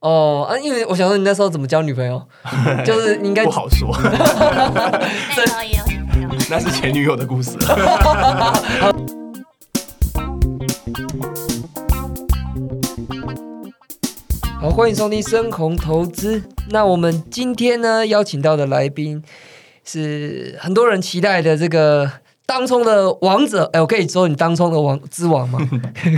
哦啊，因为我想说你那时候怎么交女朋友，就是你应该不好说，那也有女朋友。那是前女友的故事。好，欢迎收听深红投资。那我们今天呢邀请到的来宾是很多人期待的这个当冲的王者。哎，我可以说你当冲的王之王吗？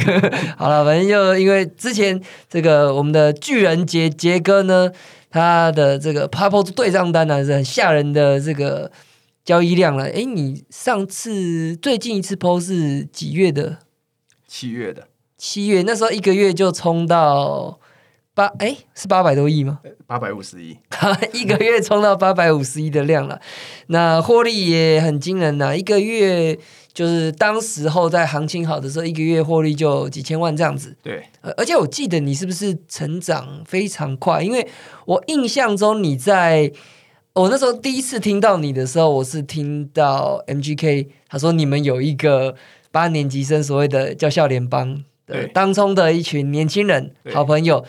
好了，反正就因为之前这个我们的巨人杰杰哥呢，他的这个 Purple 对账单呢是很吓人的这个交易量了。哎，你上次最近一次 PO 是几月的？七月的七月，那时候一个月就冲到八，哎，是八百多亿吗？八百五十亿，一个月冲到八百五十亿的量了，那获利也很惊人呐、一个月就是当时候在行情好的时候，一个月获利就几千万这样子。对，呃而且我记得你是不是成长非常快？因为我印象中你在我那时候第一次听到你的时候，我是听到 MGK 他说你们有一个八年级生所谓的叫校联邦的对当中的一群年轻人好朋友。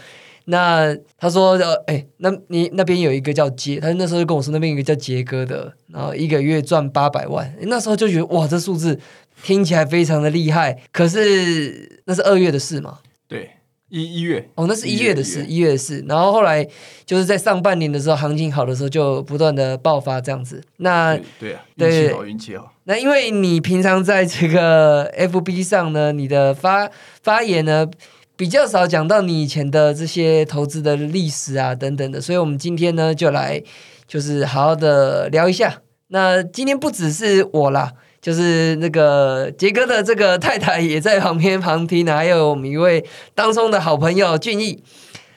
那他说呃，哎、那你那边有一个叫杰，他那时候就跟我说那边有一个叫杰哥的，然后一个月赚八百万，诶那时候就觉得哇，这数字听起来非常的厉害。可是那是二月的事嘛，对，一一月，哦，那是一月的事，一一月的事。然后后来就是在上半年的时候，行情好的时候就不断的爆发这样子。那对对啊，对运气好，运气好。那因为你平常在这个 FB 上呢，你的发发言呢比较少讲到你以前的这些投资的历史啊等等的，所以我们今天呢就来就是好好的聊一下。那今天不只是我啦。就是那个杰哥的这个太太也在旁边旁听啊，还有我们一位当中的好朋友俊逸，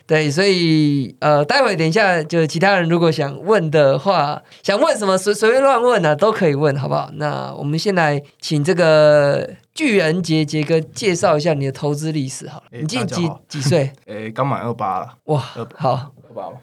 对，所以呃，待会等一下，就是其他人如果想问的话，想问什么随随便乱问啊，都可以问，好不好？那我们先来请这个巨人杰杰哥介绍一下你的投资历史好了。哎你今年几几岁？诶，刚满二八了，哇，二好二八吗？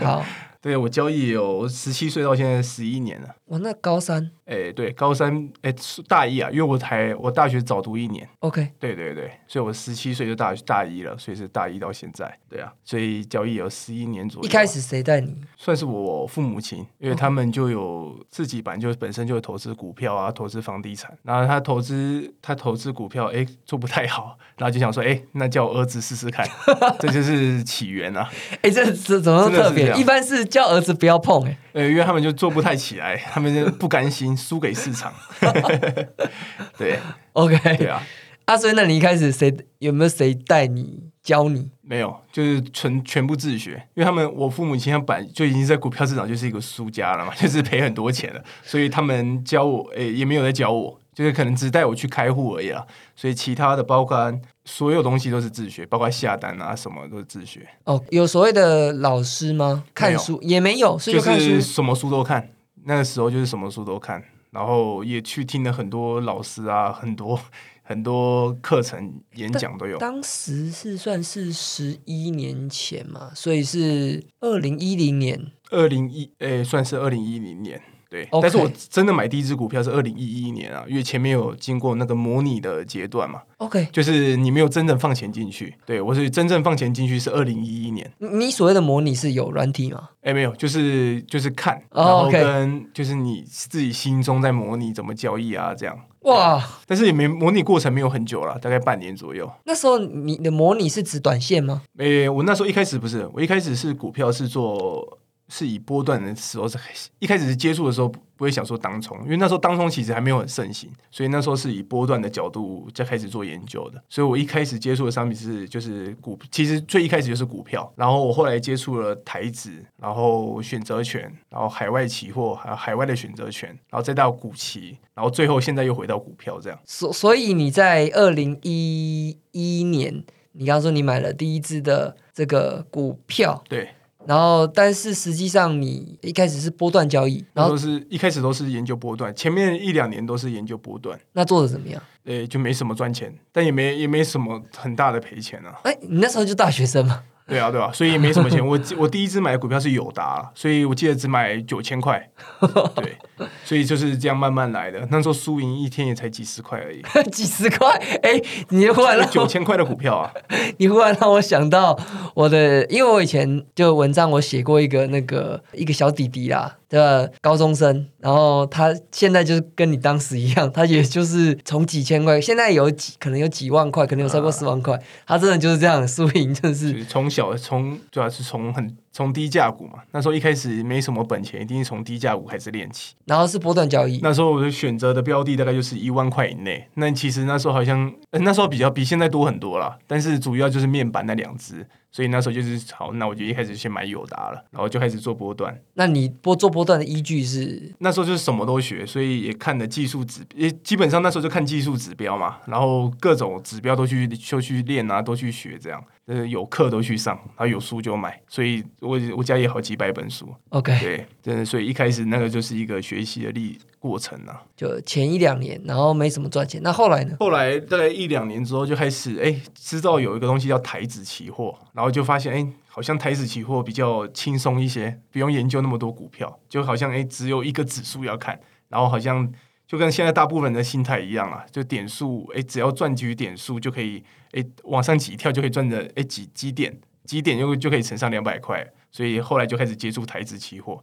好，对我交易有十七岁到现在十一年了。哇，那高三诶，对，高三诶大一啊，因为我才我大学早读一年，，OK，对对对，所以我十七岁就大大一了，所以是大一到现在，对啊，所以交易有十一年左右。一开始谁带你？算是我父母亲，因为他们就有自己本来就本身就有投资股票啊，投资房地产，然后他投资他投资股票，哎，做不太好，然后就想说，哎，那叫我儿子试试看，这就是起源啊。哎，这这怎么特别？一般是叫儿子不要碰、哎，呃，因为他们就做不太起来，他们就不甘心输给市场。对 OK，对啊，啊，所以那你一开始谁有没有谁带你教你？没有，就是纯全部自学，因为他们我父母亲他们本来就已经在股票市场就是一个输家了嘛，就是赔很多钱了，所以他们教我，诶、也没有在教我，就是可能只带我去开户而已啦。所以其他的包括所有东西都是自学，包括下单啊什么都是自学，哦，有所谓的老师吗？看书也没有，就就看书。是什么书都看。那个时候就是什么书都看，然后也去听了很多老师啊，很多 很多课程演讲都有。当时是算是十一年前嘛，所以是二零一零年。二零一诶，算是二零一零年。对但是我真的买第一只股票是二零一一年啊，因为前面有经过那个模拟的阶段嘛，OK，就是你没有真正放钱进去。对我是真正放钱进去是二零一一年，你你所谓的模拟是有软体吗？哎，没有，就是就是看，哦然后跟就是你自己心中在模拟怎么交易啊这样。哇，但是也没模拟过程没有很久了，大概半年左右。那时候你的模拟是指短线吗？诶，我那时候一开始不是，我一开始是股票是做是以波段的时候是一开始是接触的时候不不会想说当冲，因为那时候当冲其实还没有很盛行，所以那时候是以波段的角度再开始做研究的。所以我一开始接触的商品是就是股，其实最一开始就是股票，然后我后来接触了台指，然后选择权，然后海外期货，还有海外的选择权，然后再到股期，然后最后现在又回到股票这样。所所以你在二零一一年，你刚刚说你买了第一支的这个股票，对，然后但是实际上你一开始是波段交易，然后是一开始都是研究波段，前面一两年都是研究波段。那做的怎么样？呃，就没什么赚钱，但也没也没什么很大的赔钱啊。哎，你那时候就大学生嘛？对啊，对啊，所以也没什么钱。我我第一支买的股票是友达，所以我记得只买九千块，对，所以就是这样慢慢来的。那时候输赢一天也才几十块而已，几十块，哎、你忽然九千块的股票啊，你忽然让我想到我的，因为我以前就文章我写过一个那个一个小弟弟啦的高中生，然后他现在就是跟你当时一样，他也就是从几千块，现在有几可能有几万块，可能有超过十万块，他真的就是这样输赢，真的就是是从小从主要是从很从低价股嘛，那时候一开始没什么本钱，一定是从低价股开始练起。然后是波段交易，那时候我就选择的标的大概就是一万块以内。那其实那时候好像、呃那时候比较比现在多很多啦，但是主要就是面板那两只，所以那时候就是好，那我就一开始先买友达了，然后就开始做波段。那你波做波段的依据是那时候就是什么都学，所以也看的技术指，也基本上那时候就看技术指标嘛，然后各种指标都去就去练啊，都去学这样。呃，有课都去上，然后有书就买，所以我我家也好几百本书，OK，对，真的，所以一开始那个就是一个学习的历过程啊。就前一两年，然后没什么赚钱，那后来呢？后来大概一两年之后，就开始哎、知道有一个东西叫台子期货，然后就发现哎、好像台子期货比较轻松一些，不用研究那么多股票，就好像哎、只有一个指数要看，然后好像就跟现在大部分人的心态一样啊，就点数哎、只要赚几点数就可以哎、往上几跳就可以赚着哎几几点几点就就可以乘上两百块，所以后来就开始接触台资期货。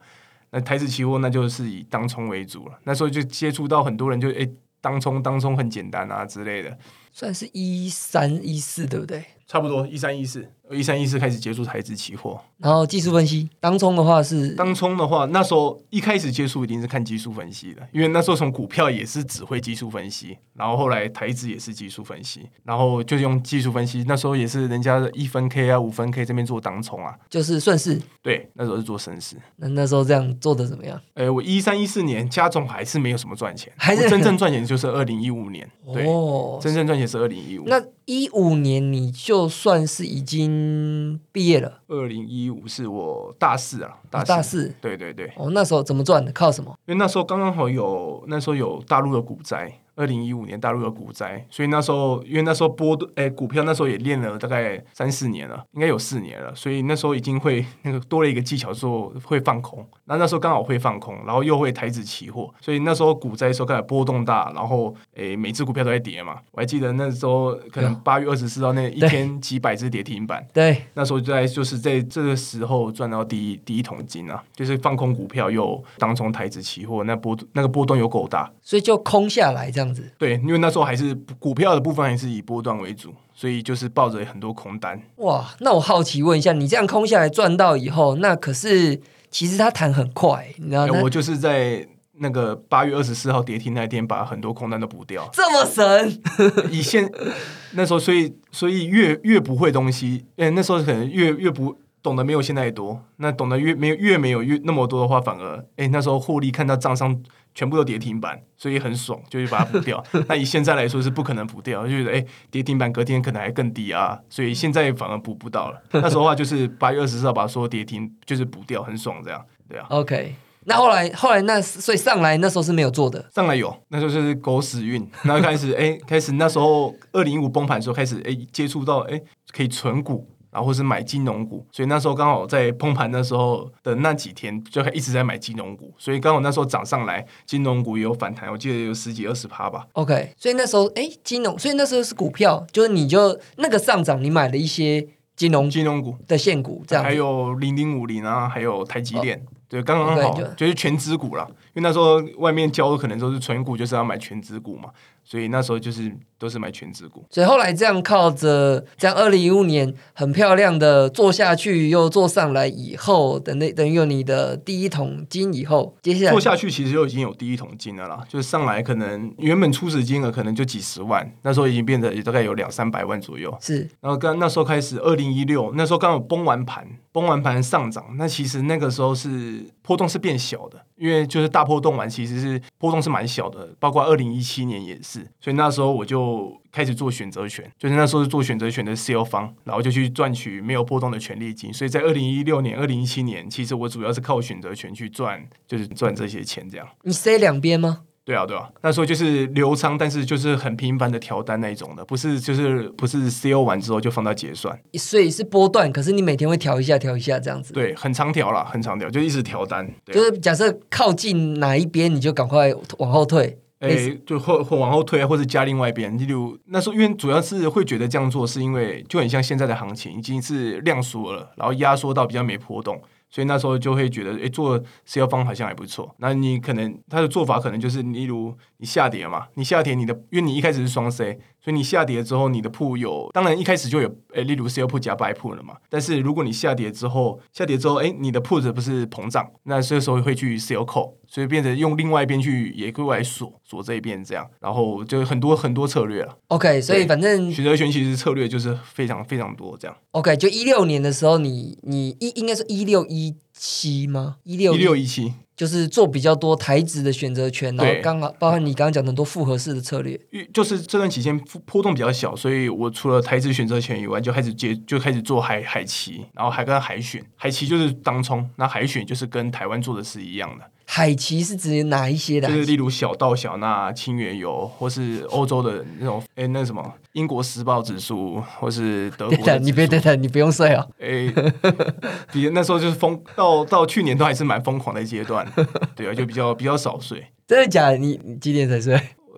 那台资期货那就是以当冲为主了，那时候就接触到很多人就哎、当冲当冲很简单啊之类的，算是一三一四，对不对？差不多一三一四，一三一四开始接触台资期货。然后技术分析，当冲的话是当冲的话，那时候一开始接触一定是看技术分析的，因为那时候从股票也是只会技术分析，然后后来台资也是技术分析，然后就用技术分析。那时候也是人家的一分 K 啊、五分 K 这边做当冲啊，就是顺势。对，那时候是做绅士。那那时候这样做的怎么样？哎，我一三一四年加总还是没有什么赚钱，还是我真正赚钱就是二零一五年，对，哦，真正赚钱是二零一五。那一五年你就算是已经毕业了，二零一五是我大四啊，大四，大四对对对，哦，那时候怎么赚的？靠什么？因为那时候刚刚好有那时候有大陆的股灾，二零一五年大陆的股灾，所以那时候因为那时候波动，哎、股票那时候也练了大概三四年了，应该有四年了，所以那时候已经会那个多了一个技巧，说会放空。那那时候刚好会放空，然后又会台子期货，所以那时候股灾的时候开始波动大，然后哎、每只股票都在跌嘛。我还记得那时候可能八月二十四号那一天几百只跌停板，对，那时候就在就是在这个时候赚到第一第一桶金啊，就是放空股票又当中台子期货，那波那个波动有够大。所以就空下来这样子。对，因为那时候还是股票的部分还是以波段为主，所以就是抱着很多空单。哇，那我好奇问一下，你这样空下来赚到以后，那可是其实它弹很快，你知道吗？哎我就是在那个八月二十四号跌停那天，把很多空单都补掉。这么神，以现那时候，所以所以越越不会东西，哎、那时候可能越越不懂得没有现在多。那懂得越没有越没有越那么多的话，反而哎、那时候获利看到账上全部都跌停板，所以很爽，就是把它补掉。那以现在来说是不可能补掉，就觉得哎、跌停板隔天可能还更低啊，所以现在反而补不到了。那时候的话就是八月二十四号把所有跌停就是补掉，很爽这样，对啊。OK。那后来后来那所以上来那时候是没有做的，上来有，那时候就是狗屎运，然后开始哎、开始那时候二零一五崩盘的时候开始哎、接触到哎、可以存股，然后或是买金融股，所以那时候刚好在崩盘的时候的那几天就一直在买金融股，所以刚好那时候涨上来，金融股也有反弹，我记得有十几二十趴吧。OK，所以那时候哎，金融，所以那时候是股票，就是你就那个上涨，你买了一些金融金融股的现股，这样还有零零五零啊，还有台积电。对，刚刚好就就是全资股啦，因为那时候外面交的可能都是纯股，就是要买全资股嘛，所以那时候就是都是买全资股。所以后来这样靠着这样二零一五年很漂亮的做下去，又做上来以后，等那等于有你的第一桶金以后，接下来做下去其实就已经有第一桶金了啦，就是上来可能原本初始金额可能就几十万，那时候已经变得也大概有两三百万左右。是然后刚那时候开始，二零一六那时候刚好崩完盘，崩完盘上涨，那其实那个时候是波动是变小的，因为就是大波动完其实是波动是蛮小的，包括二零一七年也是，所以那时候我就开始做选择权，就是那时候是做选择权的 sale 方，然后就去赚取没有波动的权利金，所以在二零一六年、二零一七年，其实我主要是靠选择权去赚，就是赚这些钱这样。你塞两边吗？对啊，对啊，那时候就是流仓，但是就是很频繁的调单那一种的，不是就是不是 CO 完之后就放到结算，所以是波段，可是你每天会调一下调一下这样子。对，很长调啦，很长调，就一直调单，就是假设靠近哪一边，你就赶快往后退。类似诶，就或或往后退，或者加另外一边。例如那时候，因为主要是会觉得这样做，是因为就很像现在的行情已经是量缩了，然后压缩到比较没波动，所以那时候就会觉得，诶，做 C 方好像还不错。那你可能他的做法可能就是，例如你下跌嘛，你下跌你的，因为你一开始是双 C，所以你下跌之后，你的铺有，当然一开始就有，诶，例如 C 铺加 buy 铺了嘛。但是如果你下跌之后，下跌之后，诶，你的铺子不是膨胀，那这时候会去 C O 扣所以变成用另外一边去也会来锁锁这一边这样，然后就很多很多策略了。OK，所以反正选择权其实策略就是非常非常多这样。OK，就一六年的时候你，你一应该是一六一七吗？一六一六一七，就是做比较多台指的选择权，然后刚好包含你刚刚讲的很多复合式的策略。就是这段期间波波动比较小，所以我除了台子选择权以外，就开始接就开始做海海期，然后还跟海选，海期就是当冲，那海选就是跟台湾做的是一样的，海奇是指哪一些的？就是例如小道小纳、清原油，或是欧洲的那种，哎，那什么英国时报指数，或是德国你别等等，你不用睡哦。诶，比那时候就是疯到到去年都还是蛮疯狂的阶段，对啊，就比较比较少睡。真的假的？你你几点才睡？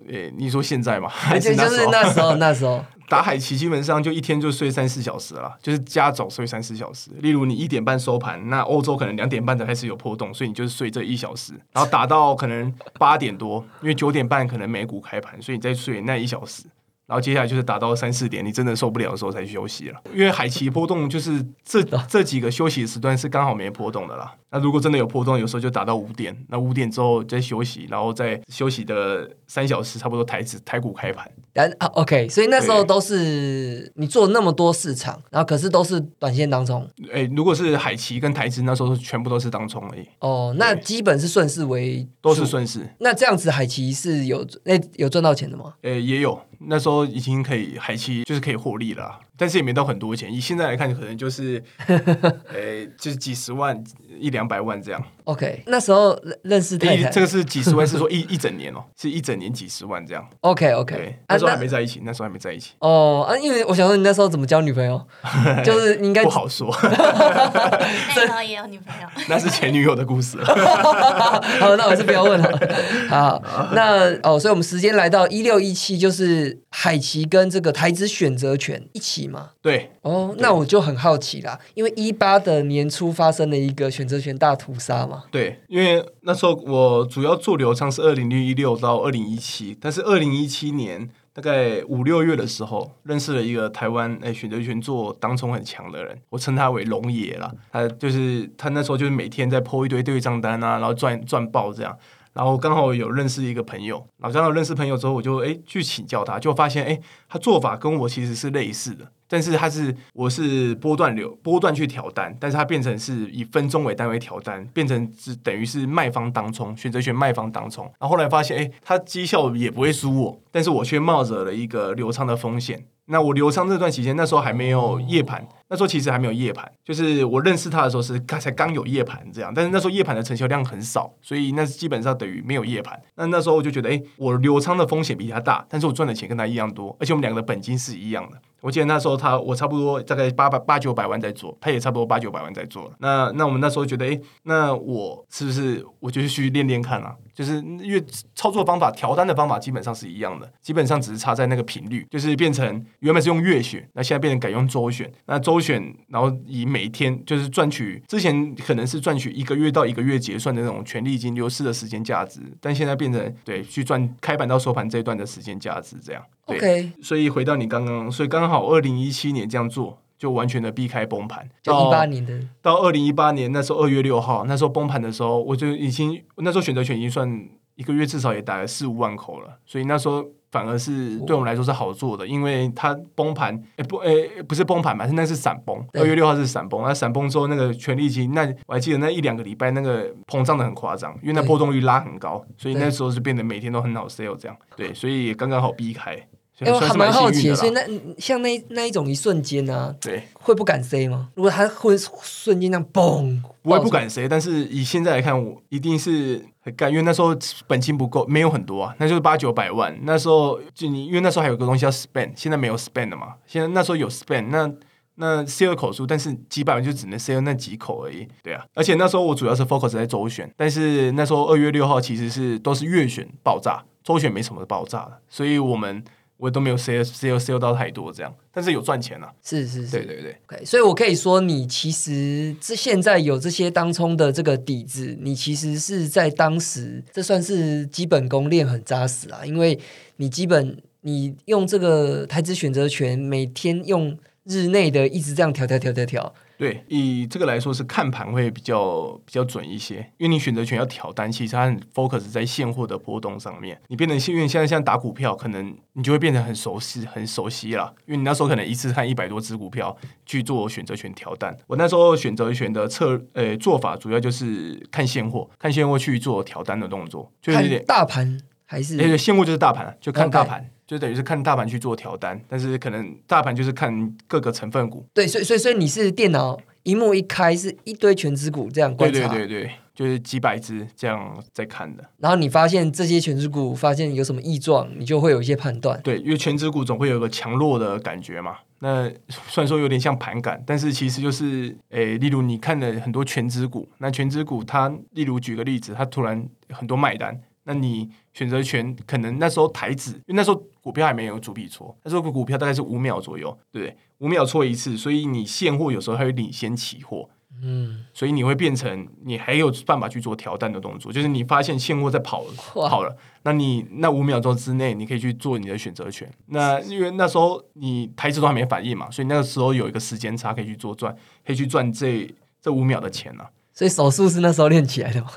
诶，你说现在嘛，还就是就是那时候，那时候。打海棋基本上就一天就睡三四小时了，就是加早睡三四小时。例如你一点半收盘，那欧洲可能两点半才开始有波动，所以你就是睡这一小时，然后打到可能八点多，因为九点半可能美股开盘，所以你再睡那一小时。然后接下来就是打到三四点，你真的受不了的时候才去休息了。因为海奇波动就是这这几个休息时段是刚好没波动的啦。那如果真的有波动，有时候就打到五点，那五点之后再休息，然后再休息的三小时，差不多台子台股开盘。然啊，OK，所以那时候都是你做那么多市场，然后可是都是短线当中诶，如果是海奇跟台资，那时候全部都是当冲而已，哦，那基本是顺势为都是主。顺势。那这样子海奇是有那有赚到钱的吗？诶，也有那时候已经可以海奇就是可以获利了啊，但是也没到很多钱。以现在来看，可能就是，呃，就是几十万、一两百万这样。OK，那时候认认识太太诶这个是几十万，是说一 一整年哦，是一整年几十万这样。，OK OK，那时候还没在一起，那时候还没在一起，哦啊，因为我想说你那时候怎么交女朋友，就是你应该不好说，那时候也有女朋友，那是前女友的故事了。好，那我还是不要问了。好，那哦，所以我们时间来到一六一七，就是海奇跟这个台资选择权一起嘛。对，哦，那我就很好奇啦，因为一八的年初发生了一个选择权大屠杀嘛。对，因为那时候我主要做流畅是二零一六到二零一七，但是二零一七年大概五六月的时候，认识了一个台湾诶、选择权做当冲很强的人，我称他为龙爷啦。他就是他那时候就是每天在抛一堆对账单啊，然后赚赚爆这样。然后刚好有认识一个朋友，然后刚好认识朋友之后，我就诶去请教他，就发现诶他做法跟我其实是类似的，但是他是我是波段流波段去调单，但是它变成是以分钟为单位调单，变成是等于是卖方当冲，选择权卖方当冲。然后后来发现，哎，他绩效也不会输我，但是我却冒着了一个流畅的风险。那我流仓这段期间，那时候还没有夜盘，那时候其实还没有夜盘，就是我认识他的时候是刚才刚有夜盘这样，但是那时候夜盘的成交量很少，所以那基本上等于没有夜盘。那那时候我就觉得，哎，我流仓的风险比他大，但是我赚的钱跟他一样多，而且我们两个的本金是一样的。我记得那时候他我差不多大概八百八九百万在做，他也差不多八九百万在做了。那那我们那时候觉得，哎，那我是不是我就去练练看啊？就是因为操作方法、调单的方法基本上是一样的，基本上只是差在那个频率，就是变成原本是用月选，那现在变成改用周选。那周选，然后以每天就是赚取之前可能是赚取一个月到一个月结算的那种权利金流失的时间价值，但现在变成对去赚开盘到收盘这一段的时间价值这样。对 OK，所以回到你刚刚，所以刚好二零一七年这样做，就完全的避开崩盘。就到一八年的。到二零一八年那时候二月六号，那时候崩盘的时候，我就已经那时候选择权已经算一个月至少也打了四五万口了，所以那时候反而是对我们来说是好做的，因为它崩盘，诶不诶不是崩盘嘛，是那是闪崩，对。二月六号是闪崩，那闪崩之后那个权利金，那我还记得那一两个礼拜那个膨胀的很夸张，因为那波动率拉很高，所以那时候是变得每天都很好 sell 这样，对，所以也刚刚好避开。哎，我还蛮好奇，所以那那像那那一种一瞬间呢，对，会不敢 C 吗？如果他会瞬间那样嘣，我也不敢 C，但是以现在来看，我一定是很干，因为那时候本金不够，没有很多啊，那就是八九百万。那时候就你，因为那时候还有个东西叫 spend，现在没有 spend 的嘛，现在那时候有 spend，那那 sale 口数，但是几百万就只能 sale 那几口而已，对啊。而且那时候我主要是 focus 在周选，但是那时候二月六号其实是都是月选爆炸，周选没什么爆炸的，所以我们。我都没有 sell sell sell 到太多这样，但是有赚钱啊。是是是，对对对。OK，所以我可以说，你其实这现在有这些当冲的这个底子，你其实是在当时这算是基本功练很扎实啊，因为你基本你用这个台资选择权，每天用日内的一直这样调调调调调。对，以这个来说是看盘会比较比较准一些，因为你选择权要调单，其实它很 focus 在现货的波动上面。你变成幸运，现在像打股票，可能你就会变得很熟悉，很熟悉了。因为你那时候可能一次看一百多只股票去做选择权调单。我那时候选择权的策呃做法，主要就是看现货，看现货去做调单的动作，就是大盘还是？哎，现货就是大盘，就看大盘。就等于是看大盘去做调单，但是可能大盘就是看各个成分股。对，所以所以所以你是电脑荧幕一开是一堆全指股这样观察，对对对对，就是几百只这样在看的。然后你发现这些全指股发现有什么异状，你就会有一些判断。对，因为全指股总会有个强弱的感觉嘛。那 虽然说有点像盘感，但是其实就是诶，例如你看的很多全指股，那全指股它，例如举个例子，它突然很多卖单。那你选择权可能那时候台子，因为那时候股票还没有主笔错，那时候股票大概是五秒左右，对不对？五秒错一次，所以你现货有时候还会领先期货，嗯，所以你会变成你还有办法去做调单的动作，就是你发现现货在跑了跑了，那你那五秒钟之内你可以去做你的选择权。那因为那时候你台子都还没反应嘛，所以那个时候有一个时间差可以去做赚，可以去赚这这五秒的钱呢。所以手速是那时候练起来的吗？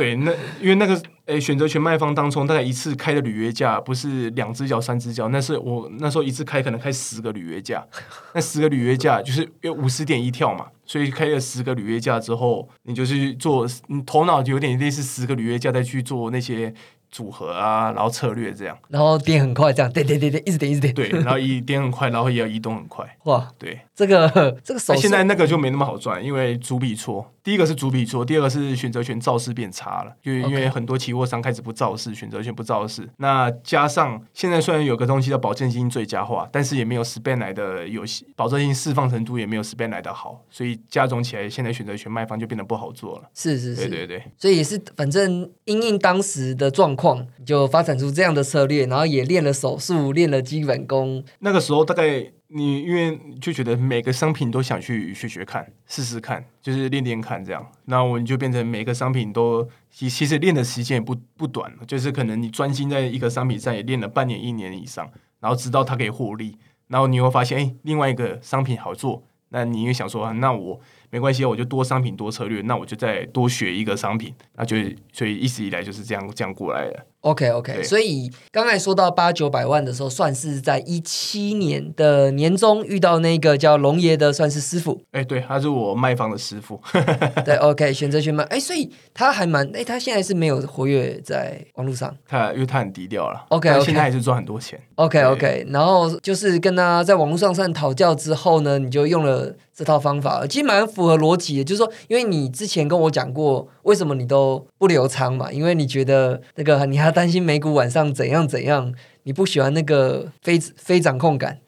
对，那因为那个诶，选择权卖方当中，大概一次开的履约价不是两只脚、三只脚，那是我那时候一次开可能开十个履约价，那十个履约价就是有五十点一跳嘛，所以开了十个履约价之后，你就是做，你头脑有点类似十个履约价再去做那些。组合啊，然后策略这样，然后点很快，这样点点点点，一直点一直点。对，然后一点很快，然后也要移动很快。哇，对，这个这个手现在那个就没那么好赚，因为主笔错。第一个是主笔错，第二个是选择权造势变差了，就因为很多期货商开始不造势，选择权不造势。那加上现在虽然有个东西叫保证金最佳化，但是也没有 span 来的有保证金释放程度也没有 span 来的好，所以加总起来，现在选择权卖方就变得不好做了。是是是，对对对，所以也是反正因应当时的状况，就发展出这样的策略，然后也练了手速，练了基本功。那个时候大概。你因为就觉得每个商品都想去学学看、试试看，就是练练看这样，那我们就变成每个商品都其其实练的时间也不不短了，就是可能你专心在一个商品上也练了半年、一年以上，然后知道它可以获利，然后你会发现，哎，另外一个商品好做，那你也想说，那我。没关系，我就多商品多策略，那我就再多学一个商品，那就所以一直以来就是这样这样过来的。OK OK，所以刚才说到八九百万的时候，算是在一七年的年中遇到那个叫龙爷的，算是师傅。哎，对，他是我卖方的师傅。对，OK，选择权卖，哎，所以他还蛮，哎，他现在是没有活跃在网络上，他因为他很低调了。OK，现在还是赚很多钱。OK OK，然后就是跟他在网络上算讨教之后呢，你就用了。这套方法其实蛮符合逻辑的，就是说，因为你之前跟我讲过，为什么你都不留仓嘛？因为你觉得那个你还担心美股晚上怎样怎样，你不喜欢那个非非掌控感。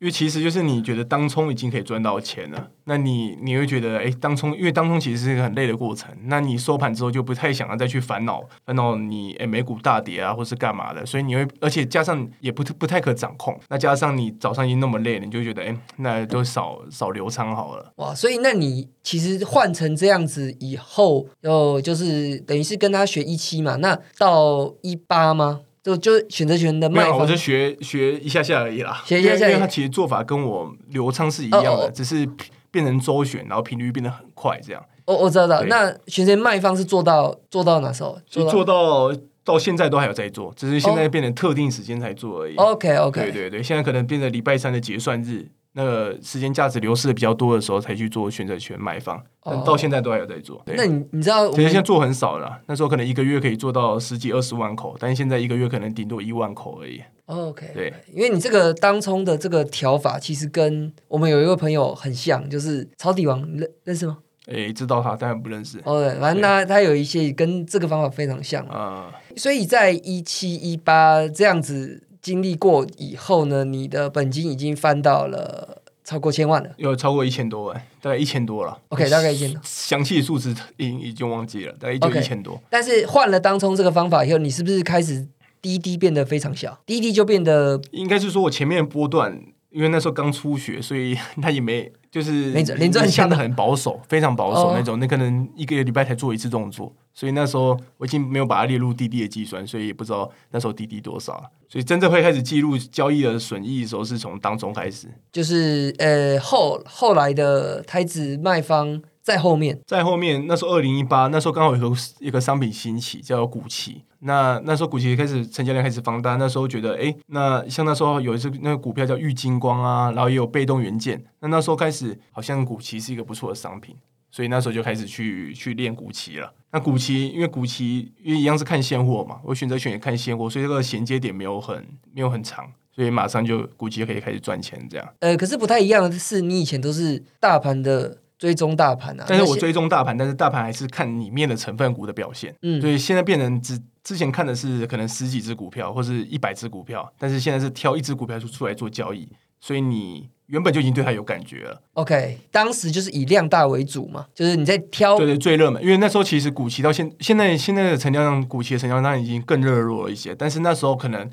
因为其实就是你觉得当冲已经可以赚到钱了，那你你会觉得，哎，当冲，因为当冲其实是一个很累的过程，那你收盘之后就不太想要再去烦恼烦恼你哎美股大跌啊，或是干嘛的，所以你会，而且加上也不不太可掌控，那加上你早上已经那么累了，你就觉得，哎，那就少少留仓好了。哇，所以那你其实换成这样子以后，又就是等于是跟他学一期嘛，那到一八吗？就就选择权的卖，我就学学一下下而已啦。学一下下，因为它其实做法跟我流畅是一样的，只是变成周旋，然后频率变得很快这样。我我知道的。那选择卖方是做到做到哪时候？做到到现在都还有在做，只是现在变成特定时间才做而已。OK OK。对对对，现在可能变成礼拜三的结算日。那个时间价值流失的比较多的时候，才去做选择权买方。到现在都还有在做。对那你你知道其实现在做很少了啦，那时候可能一个月可以做到十几二十万口，但是现在一个月可能顶多一万口而已。哦 OK 对，因为你这个当冲的这个调法，其实跟我们有一个朋友很像，就是抄底王，你认认识吗？诶，知道他，当然不认识。哦，对，反正他他有一些跟这个方法非常像嘛。啊、所以在一七一八这样子经历过以后呢，你的本金已经翻到了超过千万了。有超过一千多万，大概一千多了。OK，大概一千多。详细的数字已已经忘记了，大概就一千多。但是换了当冲这个方法以后，你是不是开始滴滴变得非常小？滴滴就变得应该是说我前面波段，因为那时候刚初学，所以他也没就是没赚连赚钱的下的很保守，非常保守哦那种。那可能一个礼拜才做一次动作，所以那时候我已经没有把它列入滴滴的计算，所以也不知道那时候滴滴多少了。所以真正会开始记录交易的损益的时候，是从当中开始。就是呃后后来的台子卖方在后面。在后面那时候二零一八，那时候刚好有一个一个商品兴起，叫股期。那那时候股期开始成交量开始放大，那时候觉得，哎，那像那时候有一只那个股票叫玉金光啊，然后也有被动元件。那那时候开始好像股期是一个不错的商品，所以那时候就开始去去练股期了。那股期因为股期因为一样是看现货嘛，我选择权也看现货，所以这个衔接点没有很没有很长，所以马上就股期就可以开始赚钱这样。呃，可是不太一样的是，你以前都是大盘的追踪大盘啊，但是我追踪大盘，但是大盘还是看里面的成分股的表现。嗯所以现在变成只之前看的是可能十几只股票或是一百只股票，但是现在是挑一只股票出出来做交易，所以你原本就已经对它有感觉了。OK，当时就是以量大为主嘛，就是你在挑对对，最热门，因为那时候其实股期到现现在现在的成交量，股期的成交量已经更热络了一些，但是那时候可能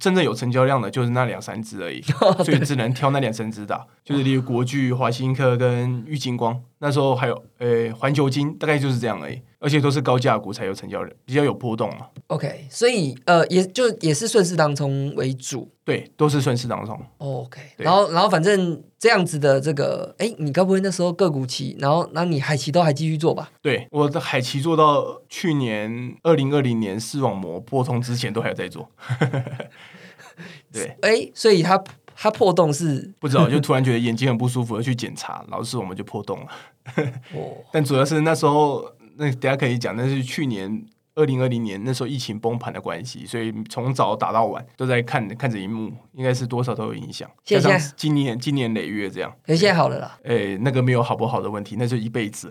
真正有成交量的就是那两三只而已，所以只能挑那两三只打，就是例如国巨、华新科跟玉金光，那时候还有呃环球金，大概就是这样而已，而且都是高价股才有成交量，比较有波动嘛。OK，所以呃，也就也是顺势当冲为主。对，都是顺势当中。OK，然后然后反正这样子的这个，哎，你该不会那时候个股期，然后那你海期都还继续做吧？对，我的海奇做到去年二零二零年视网膜破通之前都还有在做。对，哎，所以它它破洞是不知道就突然觉得眼睛很不舒服，要去检查，老师我们就破洞了。哦，但主要是那时候，那等一下可以讲，那是去年二零二零年那时候疫情崩盘的关系，所以从早打到晚都在看看着荧幕，应该是多少都有影响。加上今年今年累月这样，可是现在好了啦。诶、那个没有好不好的问题，那就一辈子。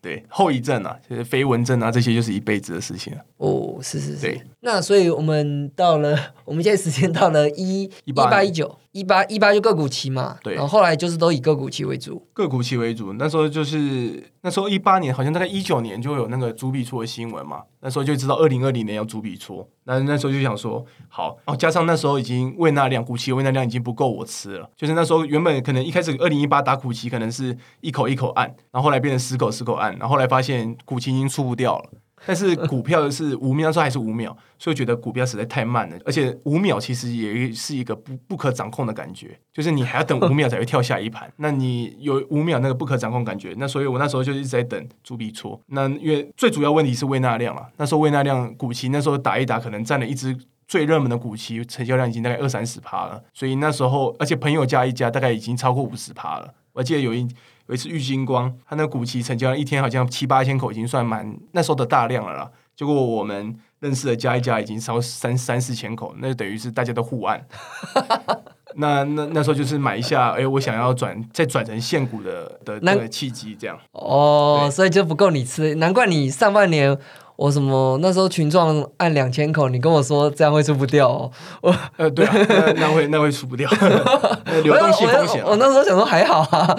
对，后遗症啊，就是飞蚊症啊，这些就是一辈子的事情了。哦，是是是对。那所以我们到了，我们现在时间到了一一八一九一八一八就个股期嘛，对然后后来就是都以个股期为主。个股期为主，那时候就是那时候一八年，好像大概一九年就有那个朱碧错的新闻嘛，那时候就知道二零二零年要足笔出，那那时候就想说好，哦，加上那时候已经喂那量股期的胃纳量已经不够我吃了，就是那时候原本可能一开始二零一八打股期可能是一口一口按，然后后来变成十口十口按，然后后来发现股期已经出不掉了。但是股票是五秒，那时候还是五秒，所以我觉得股票实在太慢了，而且五秒其实也是一个不不可掌控的感觉，就是你还要等五秒才会跳下一盘，那你有五秒那个不可掌控感觉，那所以我那时候就一直在等主笔戳。那因为最主要问题是胃纳量啊，那时候胃纳量股期那时候打一打，可能占了一只最热门的股期，成交量已经大概二三十趴了，所以那时候而且朋友加一加，大概已经超过五十趴了。我记得有一有一次玉金光，他那个股期成交量一天好像七八千口，已经算蛮那时候的大量了啦。结果我们认识的加一加已经超三三四千口，那就等于是大家都互按。那那那时候就是买一下，哎、我想要转再转成现股的的那那个契机，这样。哦，所以就不够你吃，难怪你上半年我什么那时候群状按两千口，你跟我说这样会出不掉哦。呃，对啊，那那会那会出不掉 流动性风险、啊。我我我那时候想说还好啊。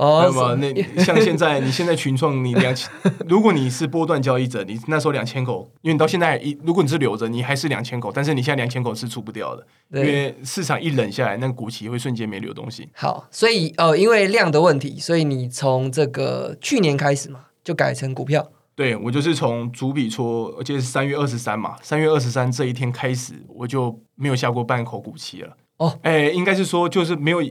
那么，那像现在，你现在群创你 两千，如果你是波段交易者，你那时候两千口，因为你到现在一，如果你是留着，你还是两千口，但是你现在两千口是出不掉的，因，为市场一冷下来，那个股期会瞬间没流东西。好，所以呃，因为量的问题，所以你从这个去年开始嘛，就改成股票。对我就是从主笔戳，而且是三月二十三嘛，三月二十三这一天开始，我就没有下过半口股期了。哦，哎，应该是说就是没有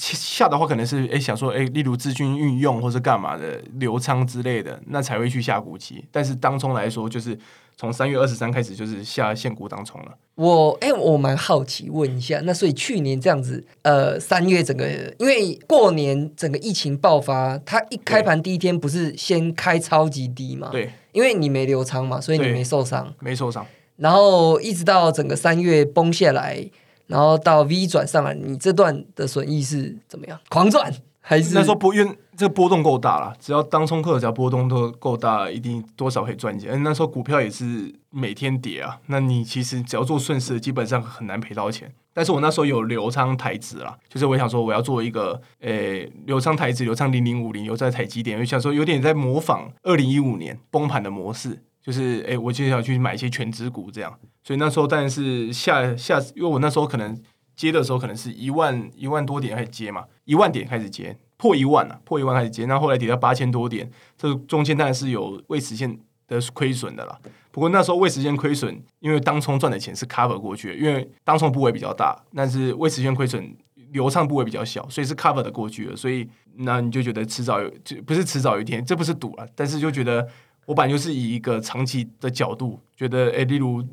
下的话可能是哎想说哎，例如资金运用或是干嘛的流仓之类的，那才会去下股期。但是当冲来说，就是从三月二十三开始就是下现股当冲了。我哎、我蛮好奇，问一下，那所以去年这样子，呃，三月整个因为过年整个疫情爆发，它一开盘第一天不是先开超级低嘛？，对，因为你没流仓嘛，所以你没受伤，没受伤。然后一直到整个三月崩下来，然后到 V 转上来，你这段的损益是怎么样？狂赚还是那时候波因为这个波动够大了，只要当冲客只要波动都够大，一定多少可以赚钱。那时候股票也是每天跌啊，那你其实只要做顺势，基本上很难赔到钱。但是我那时候有流仓台指啦，就是我想说我要做一个诶、流仓台指，流仓零零五零，有在台积电，我想说有点在模仿二零一五年崩盘的模式，就是诶、我就想去买一些全指股这样。所以那时候当然是下下，因为我那时候可能接的时候可能是一万一万多点开始接嘛，一万点开始接，破一万啊，破一万开始接，那后来跌到八千多点，这中间当然是有未实现的亏损的啦。不过那时候未实现亏损，因为当冲赚的钱是 cover 过去，因为当冲部位比较大，但是未实现亏损流畅部位比较小，所以是 cover 的过去的，所以那你就觉得迟早有，就不是迟早有一天，这不是赌啊，但是就觉得我本来就是以一个长期的角度，觉得诶，例如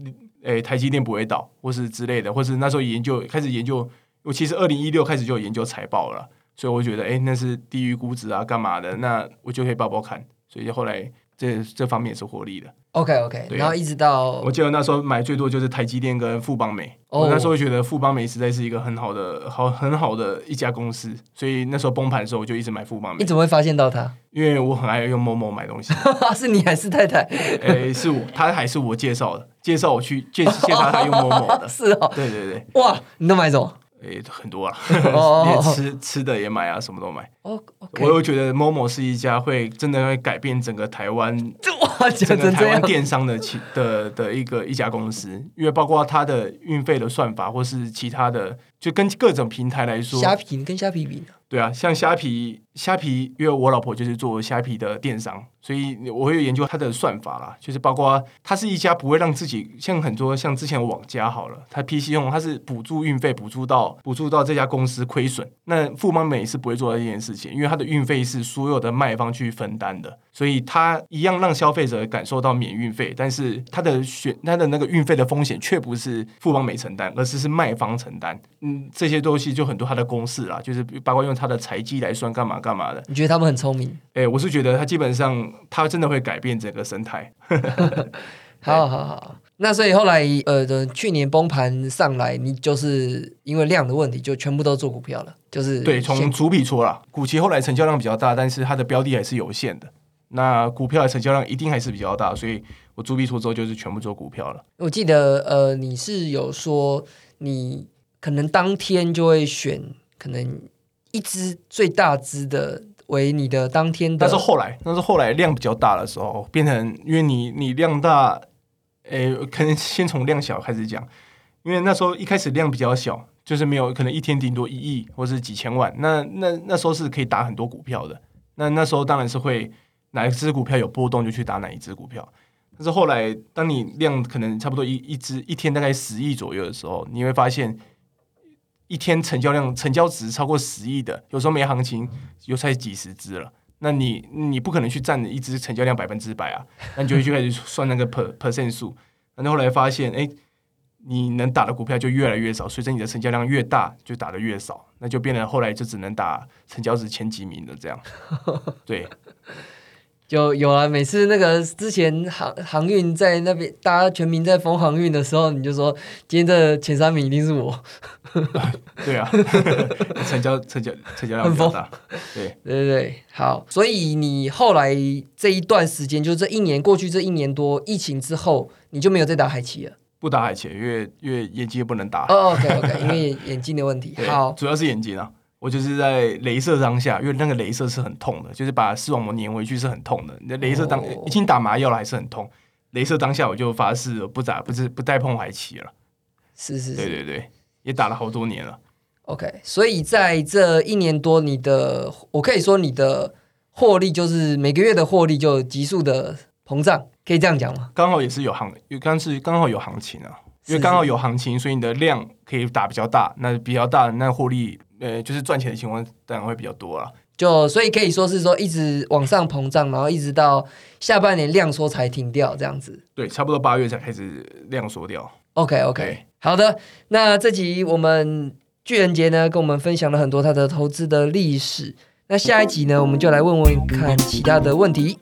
诶台积电不会倒，或是之类的，或是那时候研究开始研究，我其实二零一六开始就有研究财报了，所以我觉得诶，那是低于估值啊，干嘛的，那我就可以报报看，所以后来这这方面也是获利的。OK OK，对然后一直到我记得那时候买最多就是台积电跟富邦美，哦我那时候觉得富邦美实在是一个很好的、好很好的一家公司，所以那时候崩盘的时候我就一直买富邦美你，怎么会发现到它？因为我很爱用某某买东西。是你还是太太？诶、是我，他还是我介绍的，介绍我去介介绍他用某某的。是哦，对对对，哇，你都买什么？诶、很多啊，哦 连吃吃的也买啊，什么都买。哦，OK，我又觉得 Momo 是一家会真的会改变整个台湾 整个台湾电商的其的的一个一家公司，因为包括它的运费的算法，或是其他的，就跟各种平台来说，虾皮跟虾皮比呢？对啊，像虾皮，虾皮，因为我老婆就是做虾皮的电商，所以我会研究它的算法啦，就是包括它是一家不会让自己像很多像之前网加好了，它 PC 用它是补助运费，补助到补助到这家公司亏损，那富邦美是不会做这件事情，因为它的运费是所有的卖方去分担的，所以它一样让消费者感受到免运费，但是它的选它的那个运费的风险却不是富邦美承担，而是是卖方承担。嗯，这些东西就很多它的公式啦，就是包括用它的财技来算干嘛干嘛的。你觉得他们很聪明？哎、我是觉得它基本上它真的会改变整个生态。好好好，那所以后来呃的去年崩盘上来，你就是因为量的问题，就全部都做股票了，就是对，从主笔出了，股期后来成交量比较大，但是它的标的还是有限的。那股票的成交量一定还是比较大，所以我主笔说之后就是全部做股票了。我记得呃你是有说你可能当天就会选可能一只最大只的为你的当天的，但是后来，但是后来量比较大的时候，变成因为你你量大，诶、可能先从量小开始讲，因为那时候一开始量比较小，就是没有可能一天顶多一亿或是几千万，那那那时候是可以打很多股票的，那那时候当然是会哪一只股票有波动就去打哪一只股票。但是后来，当你量可能差不多一一只一天大概十亿左右的时候，你会发现一天成交量成交值超过十亿的，有时候没行情，有才几十只了。那你你不可能去占一只成交量百分之百啊，那你就会去开始算那个 per percent 数。那你后来发现，哎、你能打的股票就越来越少，随着你的成交量越大，就打的越少，那就变得后来就只能打成交值前几名的这样。对，有有啊，每次那个之前航航运在那边，大家全民在封航运的时候，你就说今天的前三名一定是我，对啊，成交成交成交量比较大，对。对对对，好，所以你后来这一段时间，就这一年过去这一年多，疫情之后，你就没有再打海奇了。不打海奇，因为因为眼睛也不能打。哦，OK OK，因为眼睛的问题。好，主要是眼睛啊。我就是在镭射当下，因为那个镭射是很痛的，就是把视网膜粘回去是很痛的。你的镭射当、哦已经打麻药了，还是很痛。镭射当下我就发誓我不打，不是不再碰海奇了。是是是对对对，也打了好多年了。，OK。所以在这一年多，你的我可以说你的获利就是每个月的获利就急速的膨胀，可以这样讲吗？刚好也是有行，因为刚是刚好有行情啊，因为刚好有行情，所以你的量可以打比较大，那比较大，那获利呃，就是赚钱的情况当然会比较多啊。就所以可以说是说一直往上膨胀，然后一直到下半年量缩才停掉这样子。对，差不多八月才开始量缩掉。OK OK，好的，那这集我们巨人杰呢跟我们分享了很多他的投资的历史。那下一集呢，我们就来问问看其他的问题。